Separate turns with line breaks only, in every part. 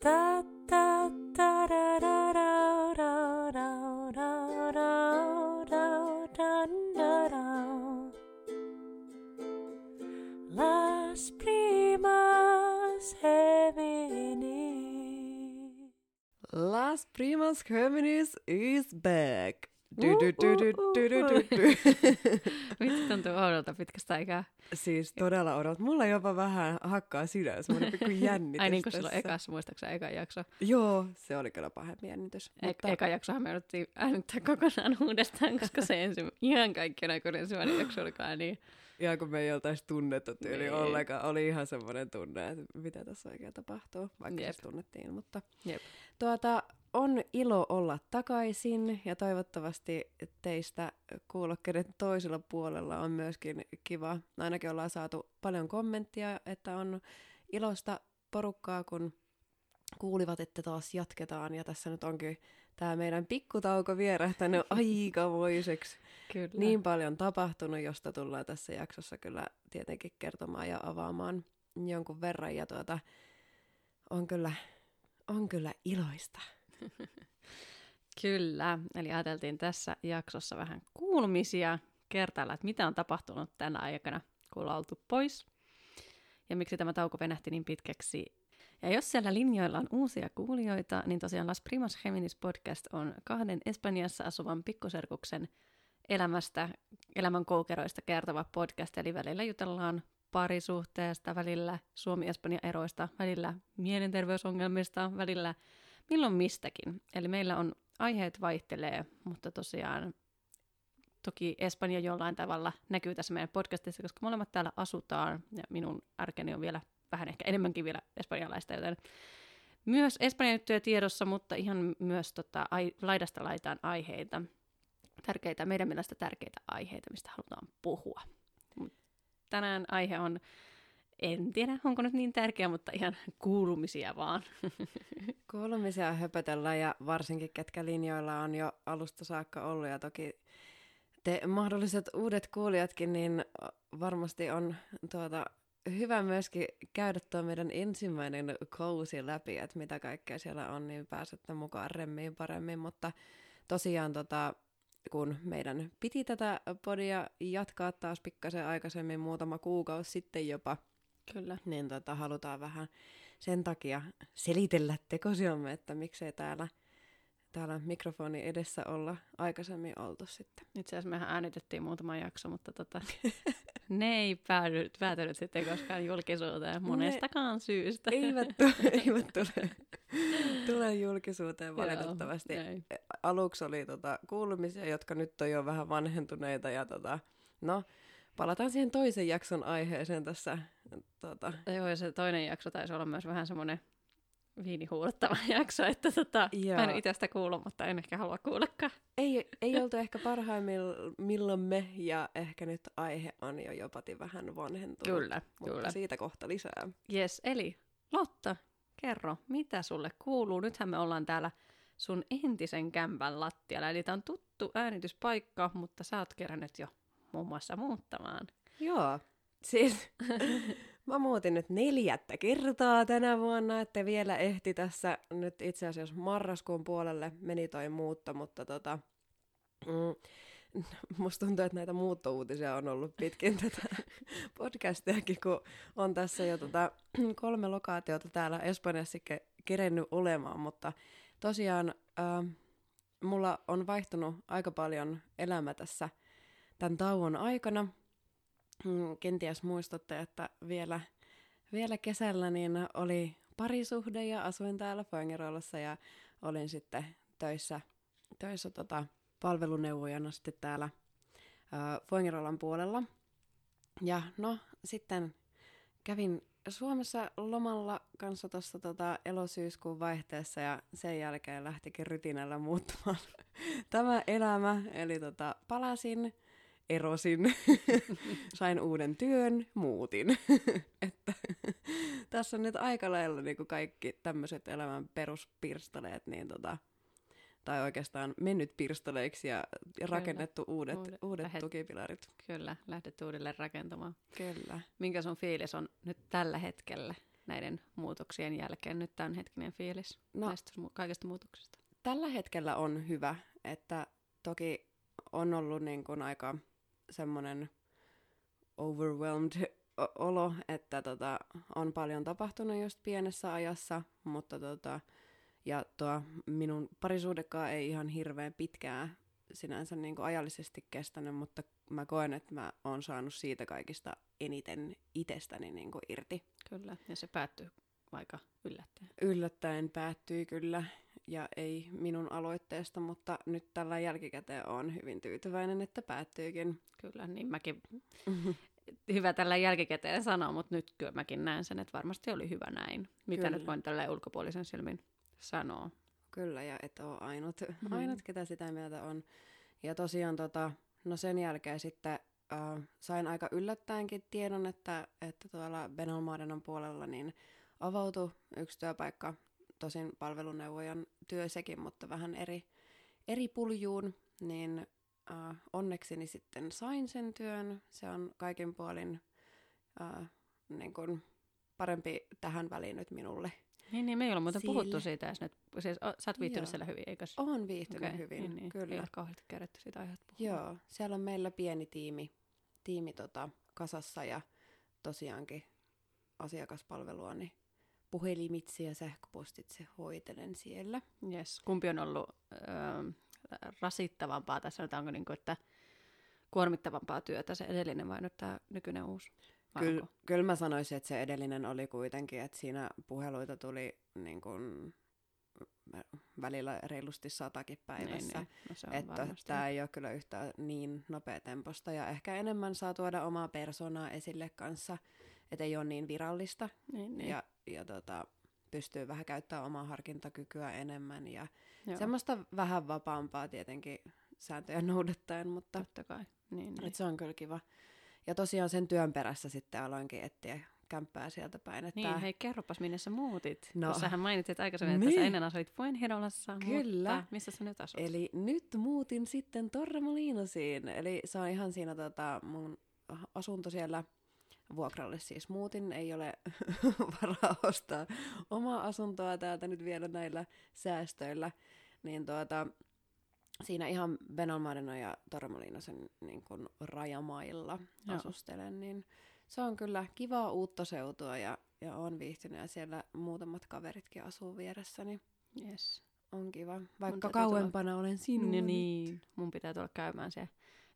Da da da da da. Las primas Gemini.
Las Primas Germanis is back. Du, du, du, du, du, du, du, du.
Vitsi tuntuu oudolta pitkästä aikaa.
Siis todella odot. Mulla jopa vähän hakkaa sydän, semmoinen pikku jännitys
Ai niin kuin silloin ekassa, muistaakseni eka jakso.
Joo, se oli kyllä pahempi jännitys.
E- eka jaksohan me jouduttiin äänittää kokonaan uudestaan, koska se ensi, ihan kaikki kun ensimmäinen jakso olikaan niin.
Ja kun me ei oltaisi tunnettu tyyli
Niin.
ollenkaan, oli ihan semmoinen tunne, että mitä tässä oikein tapahtuu, vaikka
Jep.
se tunnettiin. Mutta
Jep.
tuota, on ilo olla takaisin ja toivottavasti teistä kuulokkeiden toisella puolella on myöskin kiva. Ainakin ollaan saatu paljon kommenttia, että on ilosta porukkaa, kun kuulivat, että taas jatketaan. Ja tässä nyt onkin tämä meidän pikkutauko vierähtänyt aikamoiseksi
Kyllä.
niin paljon tapahtunut, josta tullaan tässä jaksossa kyllä tietenkin kertomaan ja avaamaan jonkun verran. Ja tuota, on kyllä, on kyllä iloista.
Kyllä, eli ajateltiin tässä jaksossa vähän kuulumisia kertailla, että mitä on tapahtunut tänä aikana, kun ollaan oltu pois. Ja miksi tämä tauko venähti niin pitkäksi. Ja jos siellä linjoilla on uusia kuulijoita, niin tosiaan Las Primas Geminis podcast on kahden Espanjassa asuvan pikkuserkuksen elämästä, elämän koukeroista kertova podcast. Eli välillä jutellaan parisuhteesta, välillä Suomi-Espanja-eroista, välillä mielenterveysongelmista, välillä milloin mistäkin. Eli meillä on aiheet vaihtelee, mutta tosiaan toki Espanja jollain tavalla näkyy tässä meidän podcastissa, koska molemmat täällä asutaan ja minun arkeni on vielä vähän ehkä enemmänkin vielä espanjalaista, joten myös Espanjan juttuja tiedossa, mutta ihan myös tota, ai, laidasta laitaan aiheita, tärkeitä, meidän mielestä tärkeitä aiheita, mistä halutaan puhua. Tänään aihe on, en tiedä onko nyt niin tärkeä, mutta ihan kuulumisia vaan.
Kuulumisia höpötellään ja varsinkin ketkä linjoilla on jo alusta saakka ollut ja toki te mahdolliset uudet kuulijatkin, niin varmasti on tuota, hyvä myöskin käydä tuo meidän ensimmäinen kausi läpi, että mitä kaikkea siellä on, niin pääsette mukaan remmiin paremmin, mutta tosiaan tota, kun meidän piti tätä podia jatkaa taas pikkasen aikaisemmin, muutama kuukausi sitten jopa,
Kyllä.
niin tota, halutaan vähän sen takia selitellä tekosiamme, että miksei täällä, täällä mikrofoni edessä olla aikaisemmin oltu sitten.
Itse asiassa mehän äänitettiin muutama jakso, mutta tota, ne ei päätynyt, päätynyt sitten koskaan julkisuuteen monestakaan syystä.
Eivät, tu- eivät tule, tule julkisuuteen valitettavasti.
Joo, näin.
Aluksi oli tota, kuulumisia, jotka nyt on jo vähän vanhentuneita ja tota, no, palataan siihen toisen jakson aiheeseen tässä. Tota,
Joo, ja se toinen jakso taisi olla myös vähän semmoinen viinihuulettava jakso, että tota,
Joo.
mä en itse sitä kuullut, mutta en ehkä halua kuullakaan.
ei, ei oltu ehkä parhaimmillaan me, ja ehkä nyt aihe on jo jopati vähän vanhentunut.
Kyllä,
mutta
kyllä.
siitä kohta lisää.
Yes, eli Lotta, kerro, mitä sulle kuuluu? Nythän me ollaan täällä sun entisen kämpän lattialla, eli tämä on tuttu äänityspaikka, mutta sä oot kerännyt jo muun muassa muuttamaan.
Joo, siis mä muutin nyt neljättä kertaa tänä vuonna, että vielä ehti tässä nyt itse asiassa marraskuun puolelle meni toi muutto, mutta tota, mm, musta tuntuu, että näitä muuttouutisia on ollut pitkin tätä podcastiakin, kun on tässä jo tota, kolme lokaatiota täällä Espanjassa ke- kerennyt olemaan, mutta tosiaan äh, mulla on vaihtunut aika paljon elämä tässä tämän tauon aikana. Mm, Kenties muistatte, että vielä, vielä kesällä niin oli parisuhde ja asuin täällä Fangerolassa ja olin sitten töissä, töissä tota, palveluneuvojana sitten täällä Fangerolan puolella. Ja no sitten kävin Suomessa lomalla kanssa tuossa tota elosyyskuun vaihteessa ja sen jälkeen lähtikin rytinällä muuttumaan tämä elämä. Eli tota, palasin, erosin, sain uuden työn, muutin. että tässä on nyt aika lailla niin kuin kaikki tämmöiset elämän peruspirstaleet, niin tota, tai oikeastaan mennyt pirstaleiksi ja rakennettu uudet,
Uudet-
uudet
lähet-
tukipilarit.
Kyllä, lähdet uudelleen rakentamaan.
Kyllä.
Minkä sun fiilis on nyt tällä hetkellä? näiden muutoksien jälkeen nyt tämänhetkinen fiilis
No.
näistä kaikista muutoksista?
Tällä hetkellä on hyvä, että toki on ollut niin kuin aika semmoinen overwhelmed olo, että tota, on paljon tapahtunut just pienessä ajassa, mutta tota, ja tuo minun parisuudekaan ei ihan hirveän pitkään sinänsä niin kuin ajallisesti kestänyt, mutta mä koen, että mä oon saanut siitä kaikista eniten itsestäni niin kuin irti.
Kyllä, ja se päättyy aika yllättäen.
Yllättäen päättyi kyllä, ja ei minun aloitteesta, mutta nyt tällä jälkikäteen on hyvin tyytyväinen, että päättyykin.
Kyllä, niin mäkin, hyvä tällä jälkikäteen sanoa, mutta nyt kyllä mäkin näen sen, että varmasti oli hyvä näin. Mitä
Kyllä.
nyt voin tällä ulkopuolisen silmin sanoa.
Kyllä, ja et ole ainut,
Mhm.
ainut, ketä sitä mieltä on. Ja tosiaan tota, no sen jälkeen sitten äh, sain aika yllättäenkin tiedon, että, että tuolla Benalmadenon puolella niin avautui yksi työpaikka, tosin palveluneuvojan työ sekin, mutta vähän eri, eri puljuun, niin äh, onnekseni sitten sain sen työn. Se on kaikin puolin äh, niin kuin parempi tähän väliin nyt minulle.
Niin, niin me ei ole muuten
Sille.
puhuttu siitä edes nyt. Siis, o, sä oot viihtynyt
Joo.
siellä hyvin, eikös?
Olen viihtynyt
Okei,
hyvin,
niin, niin. Ei
kyllä.
ole kauheasti kerätty siitä aiheesta.
Joo, siellä on meillä pieni tiimi, tiimi tota, kasassa ja tosiaankin asiakaspalvelua, niin puhelimitse ja sähköpostitse hoitelen siellä.
Yes. Kumpi on ollut öö, rasittavampaa tässä, sanotaanko niin kuin, että kuormittavampaa työtä, se edellinen vai nyt tämä nykyinen uusi?
Kyllä, kyllä mä sanoisin, että se edellinen oli kuitenkin, että siinä puheluita tuli niin kun, välillä reilusti satakin päivässä.
Niin, niin. No, se on
Että
varmasti.
tämä ei ole kyllä yhtään niin nopea temposta ja ehkä enemmän saa tuoda omaa persoonaa esille kanssa, että ei ole niin virallista
Niin, niin.
ja, ja tota, pystyy vähän käyttämään omaa harkintakykyä enemmän ja
Joo,
semmoista vähän vapaampaa tietenkin sääntöjä noudattaen, mutta
totta kai. Niin, niin.
se on kyllä kiva. Ja tosiaan sen työn perässä sitten aloinkin etsiä kämppää sieltä päin. Että
Niin, hei kerropas, minne sä muutit.
No.
Sähän mainitsit aikaisemmin, että
Niin.
sä ennen asuit Fuenhirolassa,
Kyllä.
mutta missä sä nyt asut?
Eli nyt muutin sitten Torremoliinosiin. Eli se on ihan siinä tota, mun asunto siellä vuokralle siis muutin. Ei ole varaa ostaa omaa asuntoa täältä nyt vielä näillä säästöillä. Niin tuota, siinä ihan Benalmadenon ja Torremoliinosen niin kuin rajamailla
Joo.
asustelen. Niin se on kyllä kivaa uutta seutua ja, ja on viihtynyt ja siellä muutamat kaveritkin asuu vieressä, niin
Yes.
on kiva. Vaikka
tulla-
kauempana olen sinua.
No niin, mun pitää tulla käymään se.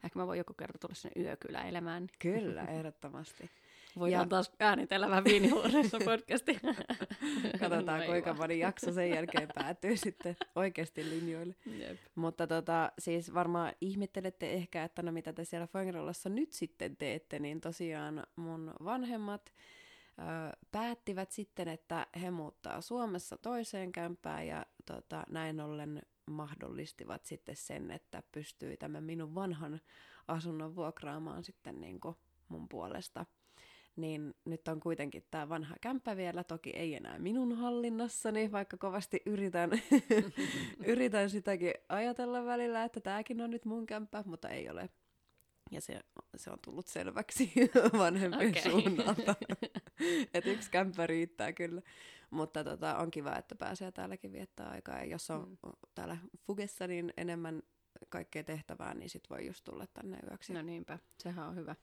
Ehkä mä voin joku kerta tulla sinne yökyläilemään. Niin
Kyllä, ehdottomasti.
Voidaan
Ja-
taas äänitellä vähän viinihuoneessa podcasti.
Katsotaan,
No
kuinka moni jakso sen jälkeen päätyy sitten oikeasti linjoille.
Jep.
Mutta tota, siis varmaan ihmettelette ehkä, että no mitä te siellä Fangrolassa nyt sitten teette, niin tosiaan mun vanhemmat ö, päättivät sitten, että he muuttaa Suomessa toiseen kämpään ja tota, näin ollen mahdollistivat sitten sen, että pystyy tämän minun vanhan asunnon vuokraamaan sitten niin kuin mun puolesta. Niin nyt on kuitenkin tämä vanha kämppä vielä, toki ei enää minun hallinnassani, vaikka kovasti yritän, yritän sitäkin ajatella välillä, että tämäkin on nyt mun kämppä, mutta ei ole. Ja se, se on tullut selväksi vanhempien okay. suunnalta, että yksi kämppä riittää kyllä. Mutta tota, on kiva, että pääsee täälläkin viettää aikaa. Ja jos on
Mm.
täällä Fugessa niin enemmän kaikkea tehtävää, niin sit voi just tulla tänne yöksi.
No niinpä, sehän on hyvä.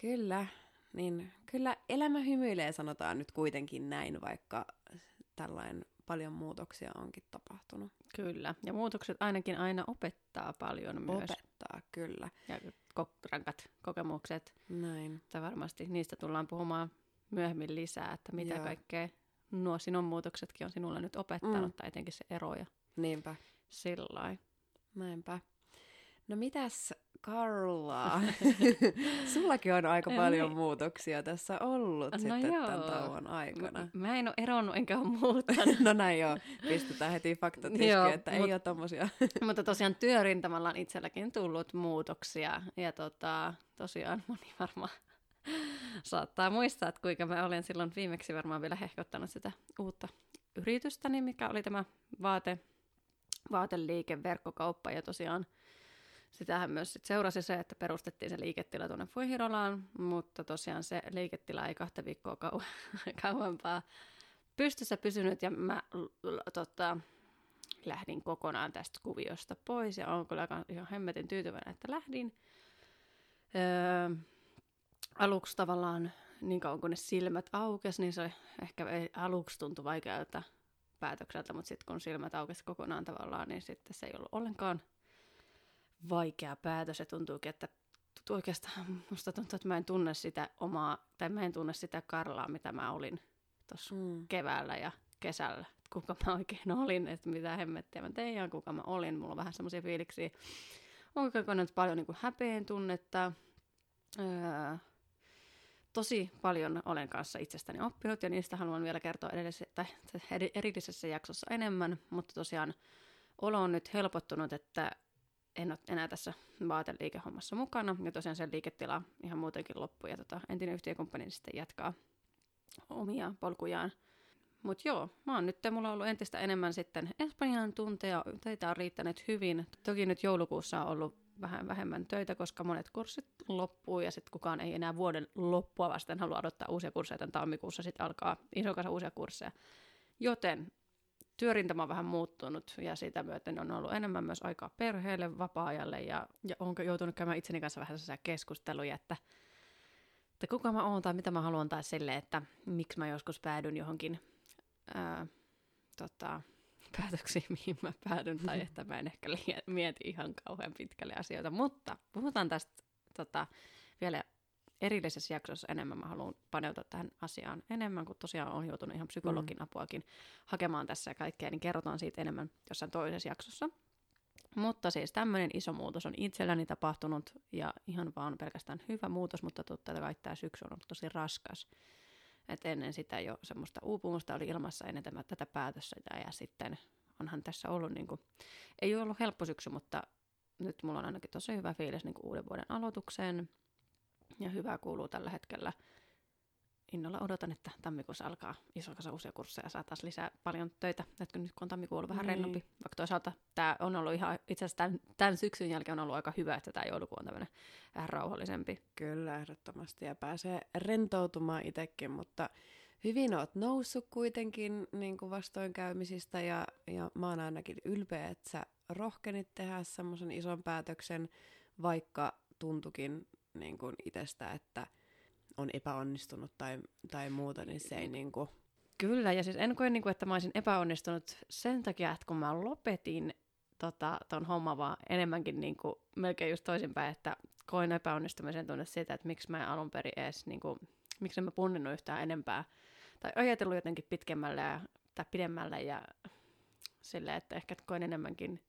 Kyllä, niin kyllä elämä hymyilee, sanotaan nyt kuitenkin näin, vaikka tällainen paljon muutoksia onkin tapahtunut.
Kyllä, ja muutokset ainakin aina opettaa paljon myös.
Opettaa, kyllä.
Ja ko- rankat kokemukset,
Näin.
että varmasti niistä tullaan puhumaan myöhemmin lisää, että mitä
Joo.
kaikkea nuo sinun muutoksetkin on sinulle nyt opettanut,
Mm.
tai etenkin se ero ja
Niinpä,
sillä lailla.
näinpä. No mitäs Karla? Sullakin on aika paljon
niin.
muutoksia tässä ollut
No
sitten tämän
joo.
tauon aikana.
Mä, mä en ole eronnut enkä ole muuttanut.
No näin joo, pistetään heti faktat että ei
mut-
ole tommosia.
Mutta tosiaan työrintamalla on itselläkin tullut muutoksia. Ja tota, tosiaan moni varmaan saattaa muistaa, että kuinka mä olen silloin viimeksi varmaan vielä hehkottanut sitä uutta yritystäni, mikä oli tämä vaate, vaateliike, verkkokauppa. Ja tosiaan sitähän myös sit seurasi se, että perustettiin se liiketila tuonne Fuihirolaan, mutta tosiaan se liiketila ei kahta viikkoa kau- kauempaa pystyssä pysynyt ja mä tota, lähdin kokonaan tästä kuviosta pois ja olen kyllä ihan hemmetin tyytyväinen, että lähdin. Öö, aluksi tavallaan niin kauan kun ne silmät aukesi, niin se ehkä aluksi tuntui vaikealta päätökseltä, mutta sitten kun silmät aukesi kokonaan tavallaan, niin sitten se ei ollut ollenkaan vaikea päätös. Ja tuntuukin, että oikeastaan musta tuntuu, että mä en tunne sitä omaa, tai mä en tunne sitä Karlaa, mitä mä olin tuossa
Mm.
keväällä ja kesällä. Että kuka mä oikein olin, että mitä hemmettiä mä tein ja kuka mä olin. Mulla on vähän semmoisia fiiliksiä. On kokonaan paljon niin kuin häpeen tunnetta. Öö, tosi paljon olen kanssa itsestäni oppinut ja niistä haluan vielä kertoa edellis- tai eri- erillisessä jaksossa enemmän, mutta tosiaan olo on nyt helpottunut, että en ole enää tässä vaateliikehommassa mukana ja tosiaan sen liiketila ihan muutenkin loppui ja tota, entinen yhtiökumppani sitten jatkaa omia polkujaan. Mutta joo, mä oon nyt, mulla on ollut entistä enemmän sitten Espanjan tunteja, teitä on riittänyt hyvin. Toki nyt joulukuussa on ollut vähän vähemmän töitä, koska monet kurssit loppuu ja sitten kukaan ei enää vuoden loppua vasten halua odottaa uusia kursseja. Tämän tammikuussa sitten alkaa iso kasa uusia kursseja. Joten työrintama on vähän muuttunut ja sitä myöten on ollut enemmän myös aikaa perheelle, vapaa-ajalle ja, ja onko joutunut käymään itseni kanssa vähän sellaisia keskusteluja, että, että kuka mä oon tai mitä mä haluan tai sille, että miksi mä joskus päädyn johonkin ää, tota, päätöksiin, mihin mä päädyn, tai että mä en ehkä liian, mieti ihan kauhean pitkälle asioita. Mutta puhutaan tästä tota, vielä erillisessä jaksossa enemmän. Mä haluan paneutua tähän asiaan enemmän, kun tosiaan on joutunut ihan psykologin apuakin hakemaan tässä ja kaikkea, niin kerrotaan siitä enemmän jossain toisessa jaksossa. Mutta siis tämmöinen iso muutos on itselläni tapahtunut ja ihan vaan pelkästään hyvä muutos, mutta totta kai tämä syksy on ollut tosi raskas. Et ennen sitä jo semmoista uupumusta oli ilmassa ennen tämä, tätä päätöstä ja sitten onhan tässä ollut, niin kuin, ei ole ollut helppo syksy, mutta nyt mulla on ainakin tosi hyvä fiilis niin uuden vuoden aloitukseen ja hyvää kuuluu tällä hetkellä. Innolla odotan, että tammikuussa alkaa iso kasa uusia kursseja ja saa taas lisää paljon töitä, että nyt kun on tammikuu ollut vähän
Niin.
rennompi. Vaikka toisaalta tämä on ollut ihan, itse asiassa tämän, tämän syksyn jälkeen on ollut aika hyvä, että tämä joulukuu on tämmöinen vähän rauhallisempi.
Kyllä, ehdottomasti. Ja pääsee rentoutumaan itsekin, mutta hyvin oot noussut kuitenkin niin kuin vastoinkäymisistä ja, ja mä oon ainakin ylpeä, että sä rohkenit tehdä semmoisen ison päätöksen, vaikka tuntukin niin kuin itsestä, että on epäonnistunut tai, tai muuta, niin se ei niin kuin,
Kyllä, ja siis en koe, niin kuin, että mä olisin epäonnistunut sen takia, että kun mä lopetin tota, ton homman vaan enemmänkin niin kuin, melkein just toisinpäin, että koin epäonnistumisen tunne siitä, että miksi mä en alun perin edes, niin kuin, miksi en mä punninnut yhtään enempää, tai ajatellut jotenkin pitkemmälle ja, tai pidemmälle ja sille, että ehkä koin enemmänkin,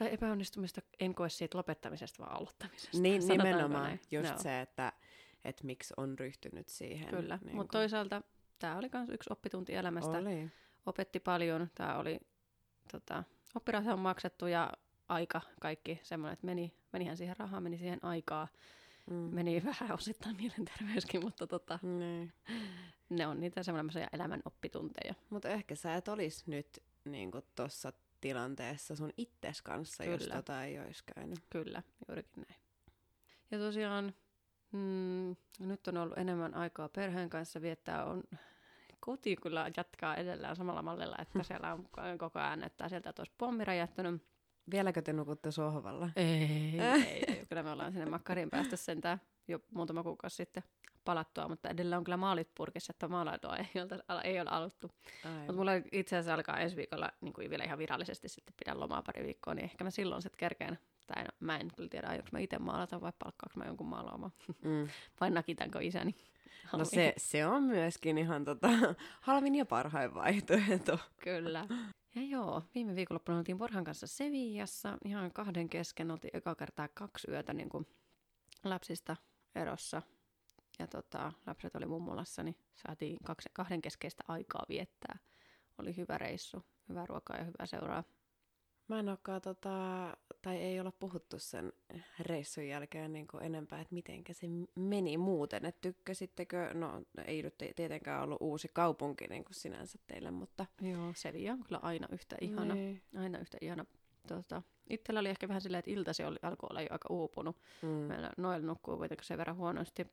tai epäonnistumista en koe siitä lopettamisesta, vaan aloittamisesta.
niin, nimenomaan
näin.
just
Joo.
se, että, että miksi on ryhtynyt siihen.
Kyllä,
niin
mutta
kuin-
toisaalta tämä oli myös yksi oppitunti elämästä.
Oli.
opetti paljon. Tämä oli, tota, oppirahat on maksettu ja aika, kaikki semmoinen, että meni, menihän siihen rahaa, meni siihen aikaa.
Mm.
Meni vähän osittain mielenterveyskin, mutta tota,
Niin.
ne on niitä semmoisia elämän oppitunteja.
Mutta ehkä sä et olis nyt niin tuossa tilanteessa sun itses kanssa, jos
Kyllä.
tota ei olisi käynyt.
Kyllä, juurikin näin. Ja tosiaan mm, nyt on ollut enemmän aikaa perheen kanssa viettää. On, koti kyllä jatkaa edelleen samalla mallilla, että siellä on koko ajan näyttää sieltä, että olisi pommi räjähtynyt.
Vieläkö te nukutte sohvalla?
Ei, ei, ei. Kyllä me ollaan sinne makkariin päästy sentään jo muutama kuukausi sitten palattua, mutta edelleen on kyllä maalit purkissa, että maalaitua ei, olta, ei ole aloittu. Mutta mulla itse asiassa alkaa ensi viikolla niin kuin vielä ihan virallisesti sitten pidän lomaa pari viikkoa, niin ehkä mä silloin sitten kerkeen. Tai no, mä en kyllä tiedä, aionko mä itse maalata vai palkkaanko mä jonkun maalaamaan.
Mm.
Vai nakitanko isäni.
No se, se on myöskin ihan tota, halvin ja parhain vaihtoehto.
Kyllä. Ja joo, viime viikonloppuna oltiin Borhan kanssa Sevillassa ihan kahden kesken. Oltiin eka kertaa kaksi yötä niin kuin lapsista erossa. Ja tota, lapset oli mummolassa, niin saatiin kaksi, kahden keskeistä aikaa viettää. Oli hyvä reissu, hyvää ruokaa ja hyvää seuraa.
Mä en olekaan, tota, tai ei olla puhuttu sen reissun jälkeen niin kuin enempää, että mitenkä se meni muuten. Että tykkäsittekö, no ei nyt tietenkään ollut uusi kaupunki niin kuin sinänsä teille, mutta...
Joo, Sevilla on kyllä aina yhtä ihana.
Niin.
Aina yhtä ihana tota, itsellä oli ehkä vähän silleen, että iltasi oli, alkoi olla jo aika uupunut.
Mm.
Meillä noilla nukkuu kuitenkin sen verran huonosti,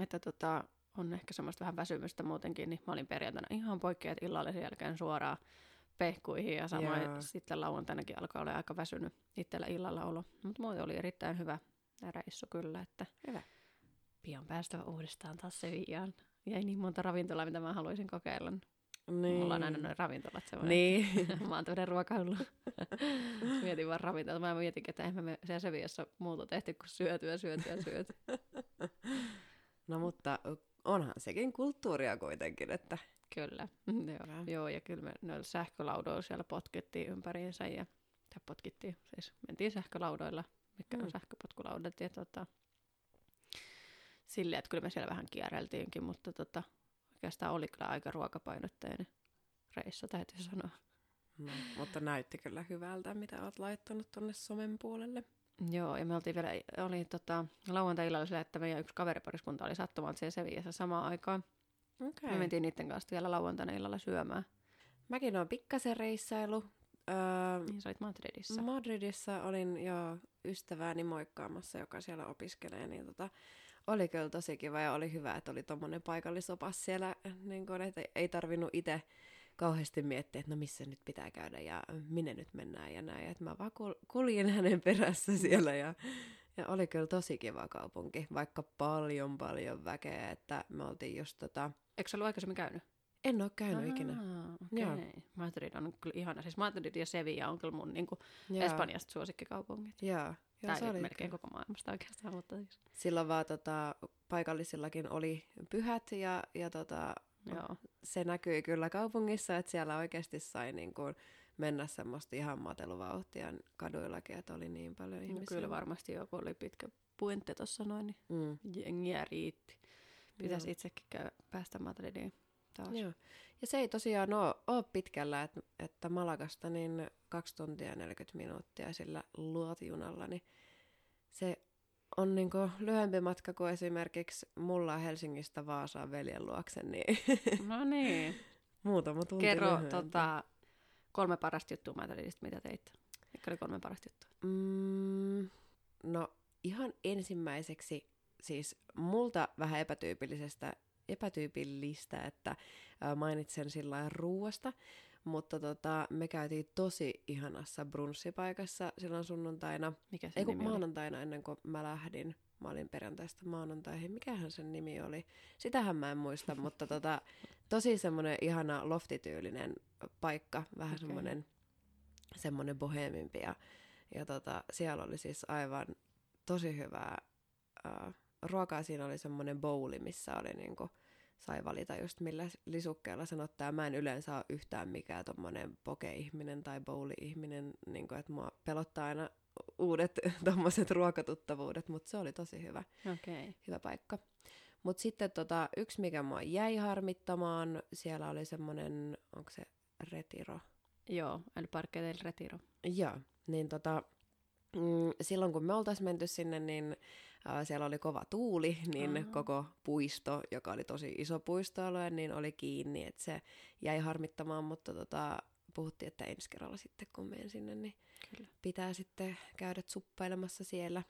että tota, on ehkä semmoista vähän väsymystä muutenkin, niin mä olin perjantaina ihan poikkeet illalle sen jälkeen suoraan pehkuihin ja samoin
Joo.
sitten lauantainakin alkaa olla aika väsynyt itsellä illalla olo. Mutta muuten oli erittäin hyvä reissu kyllä, että
Hyvä.
pian päästävä uudestaan taas Sevillaan. Jäi niin monta ravintolaa, mitä mä haluaisin kokeilla.
Niin.
Mulla on aina noin ravintolat semmoinen.
Niin.
mä oon tämmöinen ruokailu. mietin vaan ravintola. Mä mietinkin, että eihän me siellä Sevillassa muuta tehty kuin syötyä, syötyä, syötyä.
No mutta onhan sekin kulttuuria kuitenkin, että
Kyllä. Joo. Joo, ja kyllä me noilla sähkölaudoilla siellä potkittiin ympäriinsä ja tai potkittiin, siis mentiin sähkölaudoilla, mikä on
Mm.
sähköpotkulaudat ja tota, silleen, että kyllä me siellä vähän kierreltiinkin, mutta tota, oikeastaan oli kyllä aika ruokapainotteinen reissu, täytyy sanoa.
no, mutta näytti kyllä hyvältä, mitä oot laittanut tonne somen puolelle.
Joo, ja me oltiin vielä, oli tota, lauantai-illalla sillä, että meidän yksi kaveripariskunta oli sattumalta siellä Sevillassa samaan aikaan.
Okay.
Me mentiin niiden kanssa vielä lauantaina illalla syömään.
Mäkin oon pikkasen reissailu. Öö,
Niin sä olit Madridissa.
Madridissa olin jo ystävääni moikkaamassa, joka siellä opiskelee, niin tota, oli kyllä tosi kiva ja oli hyvä, että oli tommonen paikallisopas siellä, niin kun, että ei tarvinnut itse kauheasti miettiä, että no missä nyt pitää käydä ja minne nyt mennään ja näin. Että mä vaan kul- kuljin hänen perässä siellä ja, ja oli kyllä tosi kiva kaupunki, vaikka paljon paljon väkeä, että me oltiin just tota,
Eikö sä ollut aikaisemmin käynyt?
en oo käynyt ikinä. Joo.
Okay. Madrid on kyllä ihana. Siis Madrid ja Sevilla on kyllä mun niin kuin,
Joo.
Espanjasta suosikkikaupungit.
Joo, joo
Tai
se oli
melkein koko maailmasta oikeastaan, mutta siis,
Silloin vaan tota, paikallisillakin oli pyhät ja, ja tota,
joo.
Se näkyi kyllä kaupungissa, että siellä oikeasti sai niin kuin mennä semmoista ihan mateluvauhtia kaduillakin, että oli niin paljon
No,
ihmisiä.
kyllä varmasti joku oli pitkä puente tuossa noin, niin
Mm.
jengiä riitti. Pitäisi
Joo.
itsekin käy, päästä Madridiin taas.
Joo. Ja se ei tosiaan ole, ole pitkällä, että, että Malagasta niin 2 tuntia ja 40 minuuttia sillä luotijunalla, niin se on niin lyhyempi matka kuin esimerkiksi mulla Helsingistä Vaasaan veljen luokse, niin
No niin.
muutama tunti
Kerro
lyhyempi.
tota, kolme parasta juttua Madridista, mitä teit. Mikä oli kolme parasta juttua?
Mm, no ihan ensimmäiseksi siis multa vähän epätyypillisestä, epätyypillistä, että mainitsen sillä ruuasta, mutta tota, me käytiin tosi ihanassa brunssipaikassa silloin sunnuntaina,
Mikä se
ei kun
nimi oli?
maanantaina ennen kuin mä lähdin. Mä olin perjantaista maanantaihin. Mikähän sen nimi oli? Sitähän mä en muista, mutta tota, tosi semmoinen ihana loftityylinen paikka. Vähän okay. semmoinen, semmoinen bohemimpi. Ja, ja tota, siellä oli siis aivan tosi hyvää äh, ruokaa. Siinä oli semmoinen bowli, missä oli niinku, sai valita just millä lisukkeella sen ottaa. Ja Mä en yleensä ole yhtään mikään tommonen poke-ihminen tai bowl-ihminen, niinku, että mua pelottaa aina uudet tommoset ruokatuttavuudet, mutta se oli tosi hyvä.
Okay.
hyvä paikka. Mutta sitten tota, yksi, mikä mua jäi harmittamaan, siellä oli semmoinen, onko se retiro?
Joo, eli Parque del Retiro.
Joo, niin tota, mm, silloin kun me oltaisiin menty sinne, niin äh, siellä oli kova tuuli, niin
Aa.
koko puisto, joka oli tosi iso puistoalue, niin oli kiinni, että se jäi harmittamaan, mutta tota, puhuttiin, että ensi kerralla sitten kun menen sinne, niin
Kyllä.
pitää sitten käydä suppailemassa siellä.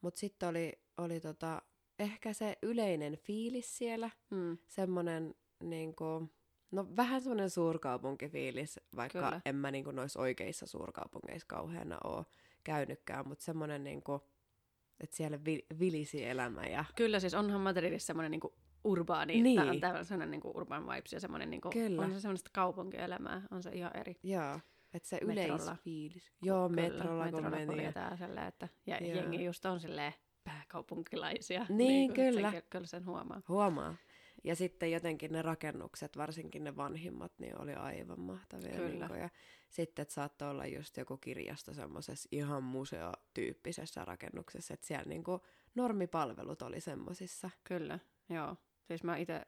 Mutta sitten oli, oli tota, ehkä se yleinen fiilis siellä,
Mm.
semmoinen niinku, no vähän semmoinen suurkaupunkifiilis, vaikka
Kyllä.
Kyllä. en mä niinku noissa oikeissa suurkaupungeissa kauheana ole käynytkään, mutta semmoinen niinku, että siellä vi- vilisi elämä ja
Kyllä, siis onhan Madridissa semmoinen niinku urbaani,
Niin.
niin. on täällä semmoinen niinku urban vibes ja semmoinen niinku,
Kyllä.
on se semmoista kaupunkielämää, on se ihan eri.
joo, että se yleisfiilis. Joo, metrolla kun
metrolla
ja-
kuljetaan silleen, että ja
Joo.
jengi just on silleen pääkaupunkilaisia.
Niin,
että
kyllä.
Sen, kyllä sen huomaa.
Huomaa. Ja sitten jotenkin ne rakennukset, varsinkin ne vanhimmat, niin oli aivan mahtavia.
Kyllä.
Niin ja sitten että saattoi olla just joku kirjasto semmoisessa ihan museotyyppisessä rakennuksessa, että siellä niin kuin normipalvelut oli semmoisissa.
Kyllä, joo. Siis mä itse,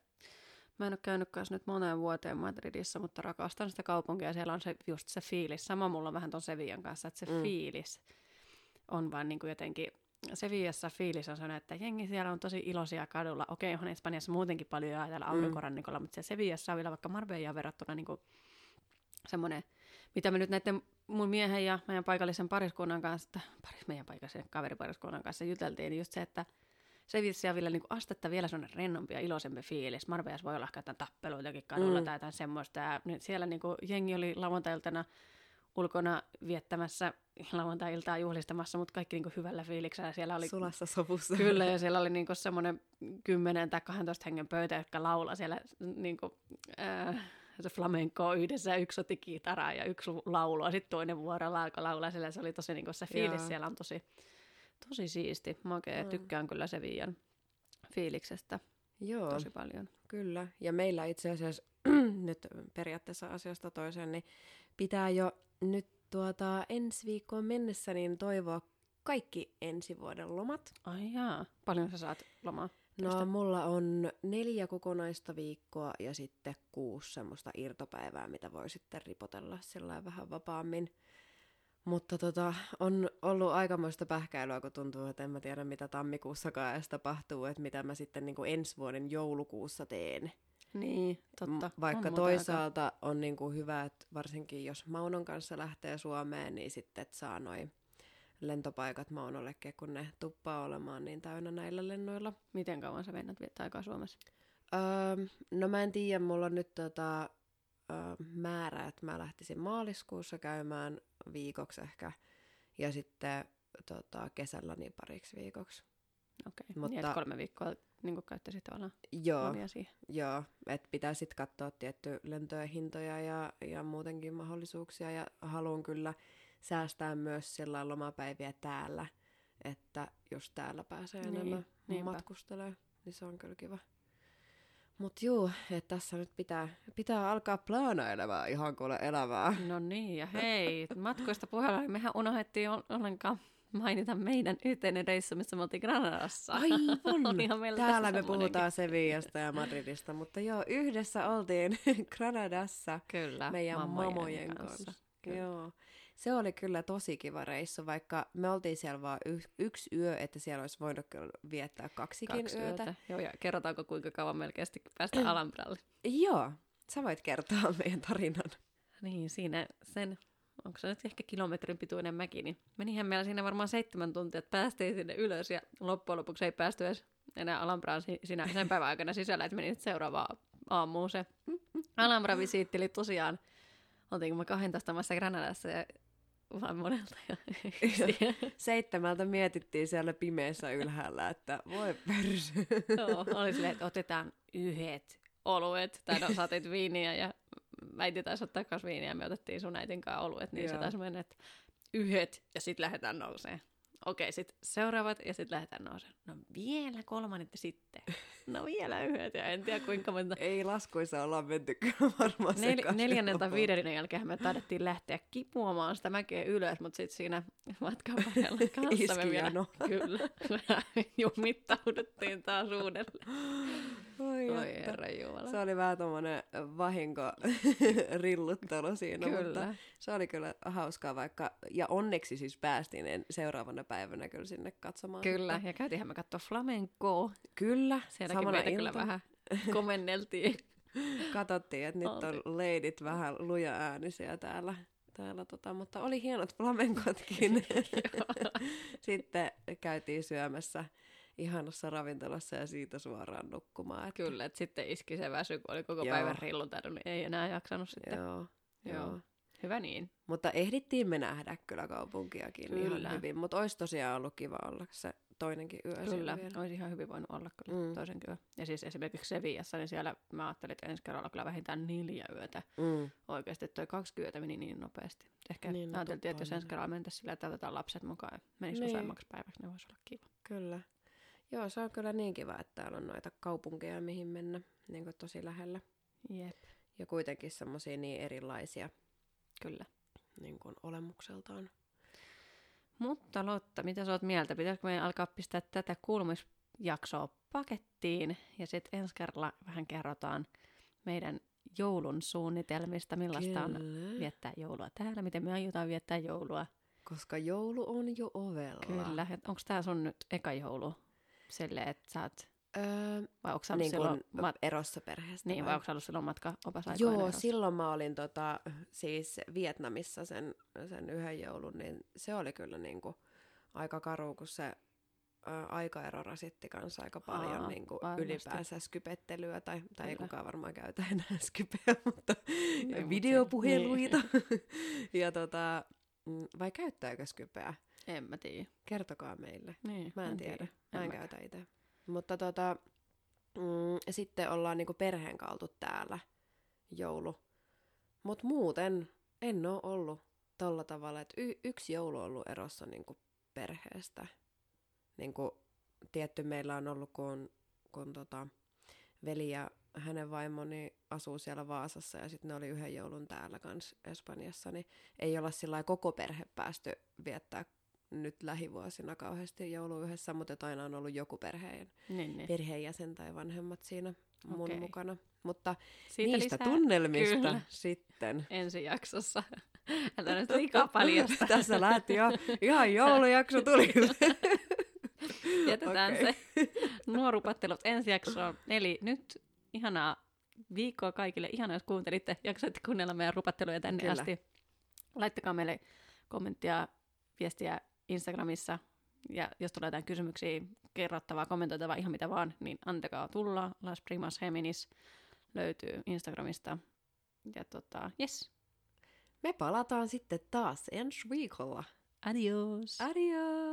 mä en ole käynyt kanssa nyt moneen vuoteen Madridissa, mutta rakastan sitä kaupunkia ja siellä on se, just se fiilis. Sama mulla on vähän ton Sevillan kanssa, että se
mm.
fiilis on vaan niin kuin jotenkin, Sevillassa fiilis on sellainen, että jengi siellä on tosi iloisia kadulla. Okei, onhan Espanjassa muutenkin paljon jää täällä
Mm.
aurinkorannikolla, mutta se Sevillassa on vielä vaikka Marbellaan verrattuna niin kuin semmoinen, mitä me nyt näiden mun miehen ja meidän paikallisen pariskunnan kanssa, tai paris, meidän paikallisen kaveripariskunnan kanssa juteltiin just se, että se vissi on vielä niin kuin astetta vielä sellainen rennompi ja iloisempi fiilis. Marbeas voi olla ehkä jotain tappeluitakin kadulla mm. tai jotain semmoista. Ja nyt siellä niin kuin jengi oli lauantailtana ulkona viettämässä lauantai-iltaa juhlistamassa, mutta kaikki niin kuin hyvällä fiiliksellä. Siellä oli,
Sulassa sovussa.
Kyllä, ja siellä oli niin kuin semmoinen 10 tai 12 hengen pöytä, jotka laulaa siellä niin kuin, äh, se flamenco yhdessä, yksi otti kitaraa ja yksi laulua, sitten toinen vuorolla alkoi laulaa siellä. Se oli tosi niin kuin se fiilis
Joo.
siellä on tosi, tosi siisti. Makea,
Mm.
tykkään kyllä se viian fiiliksestä
Joo,
tosi paljon.
kyllä. Ja meillä itse asiassa nyt periaatteessa asiasta toiseen, niin pitää jo nyt tuota ensi viikkoon mennessä niin toivoa kaikki ensi vuoden lomat.
Ai jaa, paljon sä saat lomaa?
No
Tästä-
mulla on neljä kokonaista viikkoa ja sitten kuusi semmoista irtopäivää, mitä voi sitten ripotella sillä vähän vapaammin. Mutta tota, on ollut aikamoista pähkäilyä, kun tuntuu, että en mä tiedä mitä tammikuussakaan edes tapahtuu, että mitä mä sitten niin ensi vuoden joulukuussa teen.
Niin, totta.
Vaikka
On muuten aika-
toisaalta on niin kuin hyvä, että varsinkin jos Maunon kanssa lähtee Suomeen, niin sitten et saa noin lentopaikat Maunollekin, kun ne tuppaa olemaan niin täynnä näillä lennoilla.
Miten kauan sä vennät viettää aikaa Suomessa?
Öö, no mä en tiedä, mulla on nyt tota, öö, määrä, että mä lähtisin maaliskuussa käymään viikoksi ehkä ja sitten tota, kesällä niin pariksi viikoksi.
Okei,
Mutta-
Mutta... niin, että kolme viikkoa niin käyttäisit tavallaan
Joo,
siihen.
joo että pitää sitten katsoa tietty lentojen hintoja ja, ja muutenkin mahdollisuuksia ja haluan kyllä säästää myös sillä lomapäiviä täällä, että jos täällä pääsee
Niin,
enemmän
niinpä.
matkustelemaan, niin se on kyllä kiva. Mut juu, että tässä nyt pitää, pitää alkaa plaanailemaan ihan kuule elämää.
No niin, ja hei, matkoista puheella, niin mehän unohdettiin ol- ollenkaan mainita meidän yhteinen reissu, missä me oltiin Granadassa. Meillä
Täällä me puhutaan Sevillasta ja Madridista, mutta joo, yhdessä oltiin Granadassa
Kyllä,
meidän mamojen kanssa.
kanssa. Kyllä.
Joo. Se oli kyllä tosi kiva reissu, vaikka me oltiin siellä vain y- yksi yö, että siellä olisi voinut kyllä viettää kaksikin
Kaksi
yötä.
yötä. Joo, ja kerrotaanko kuinka kauan meillä kesti päästä Alambralle?
Joo, sä voit kertoa meidän tarinan.
Niin, siinä sen, onko se nyt ehkä kilometrin pituinen mäki, niin menihän meillä siinä varmaan seitsemän tuntia, että päästiin sinne ylös ja loppujen lopuksi ei päästy edes enää Alambraan si- siinä sen päivän aikana sisällä, että meni nyt seuraavaan aamuun se Alhambra-visiitti, eli tosiaan oltiinko me 12 maassa Granadassa ja vaan monelta. Ja
Seitsemältä mietittiin siellä pimeässä ylhäällä, että voi persy.
Joo, oli silleen, että otetaan yhdet oluet, tai no saatit viiniä ja äiti taisi ottaa kanssa viiniä ja me otettiin sun äitin kanssa oluet, niin Joo. se taisi mennä, että yhdet ja sitten lähdetään nouseen. Okei, sitten seuraavat ja sitten lähdetään nouseen. No vielä kolmannet ja sitten. No vielä yhdet ja en tiedä kuinka monta.
Ei laskuissa olla menty kyllä varmaan
Nel, neljännen tai viidennen jälkeen me taidettiin lähteä kipuamaan sitä mäkeä ylös, mutta sitten siinä matkan varrella kanssa me vielä kyllä jumittauduttiin taas uudelleen.
Oi,
Oi herra Jumala.
Se oli vähän tommonen vahinko rilluttelu siinä, mutta
Kyllä.
se oli kyllä hauskaa vaikka, ja onneksi siis päästiin en- seuraavana päivänä kyllä sinne katsomaan.
Kyllä,
Sitten.
ja käytiinhän me katsoa flamencoa.
Kyllä,
Sielläkin meitä kyllä
iltana
vähän komenneltiin.
katsottiin, että nyt on leidit vähän luja äänisiä täällä. täällä tota, mutta oli hienot flamenkotkin. Sitten käytiin syömässä ihanassa ravintolassa ja siitä suoraan nukkumaan. Että,
Kyllä, että sitten iski se väsy, kun oli koko
Joo.
päivän rilluntanut, niin ei enää jaksanut sitten.
Joo,
Joo.
joo.
Hyvä niin.
Mutta ehdittiin me nähdä kyllä kaupunkiakin
Kyllä.
ihan hyvin. Mutta olisi tosiaan ollut kiva olla se toinenkin yö
Kyllä,
vielä.
olisi ihan hyvin voinut olla kyllä
Mm.
toisen kyllä. Ja siis esimerkiksi Sevillassa, niin siellä mä ajattelin, että ensi kerralla kyllä vähintään neljä yötä.
Mm.
Oikeasti, toi kaksi yötä meni niin nopeasti. Ehkä
Niin, no
ajateltiin, että jos ensi kerralla mentäisiin sillä, että otetaan lapset mukaan ja menisi
niin.
useammaksi päiväksi, niin voisi olla kiva.
Kyllä. Joo, se on kyllä niin kiva, että täällä on noita kaupunkeja, mihin mennä niin kuin tosi lähellä.
Jep,
Ja kuitenkin semmoisia niin erilaisia
kyllä.
niin kuin olemukseltaan.
Mutta Lotta, mitä sä oot mieltä? Pitäisikö meidän alkaa pistää tätä kuulumisjaksoa pakettiin ja sitten ensi kerralla vähän kerrotaan meidän joulun suunnitelmista, millaista on
Kyllä.
viettää joulua täällä, miten me aiotaan viettää joulua.
Koska joulu on jo ovella.
Kyllä, onko tämä sun nyt eka joulu? Silleen, että sä oot
Öö,
Vai onko
niin
silloin,
kuin
mat-
erossa perheestä.
niin,
vai?
vai onko ollut silloin matka opasaikoina
Joo,
erossa?
silloin mä olin tota, siis Vietnamissa sen, sen yhden joulun, niin se oli kyllä niinku aika karu, kun se ä, aikaero rasitti kanssa aika paljon
Aa,
niinku
varmasti.
ylipäänsä skypettelyä, tai, tai ei kukaan varmaan käytä enää skypeä, mutta
Niin,
videopuheluita. ja tota, mm, vai käyttääkö skypeä?
En mä tiedä.
Kertokaa meille.
Niin,
Mä en, tiedä. Mä en,
En
käytä itse. Mutta tota, mm, sitten ollaan niinku perheen kautta täällä joulu. Mutta muuten en ole ollut tolla tavalla, että y- yksi joulu on ollut erossa niinku perheestä. Niinku, tietty meillä on ollut, kun, kun tota, veli ja hänen vaimoni asuu siellä Vaasassa ja sitten ne oli yhden joulun täällä kans Espanjassa, niin ei olla sillä koko perhe päästy viettää nyt lähivuosina kauheasti joulu yhdessä, mutta aina on ollut joku perheen,
Niin, niin.
perheenjäsen tai vanhemmat siinä mun
Okei.
mukana. Mutta
Siitä
niistä
lisää
tunnelmista
kyllä.
sitten.
ensi jaksossa. Älä nyt liikaa paljasta.
Tässä lähti jo ihan joulujakso tuli.
Jätetään
Okei.
se nuorupattelut ensi jaksoon. Eli nyt ihanaa viikkoa kaikille. Ihanaa, jos kuuntelitte. Jaksoitte kuunnella meidän rupatteluja tänne
Kyllä.
asti. Laittakaa meille kommenttia, viestiä Instagramissa. Ja jos tulee jotain kysymyksiä, kerrottavaa, kommentoitavaa, ihan mitä vaan, niin antakaa tulla. Las Primas Heminis löytyy Instagramista. Ja tota, yes.
Me palataan sitten taas ensi viikolla.
Adios.
Adios!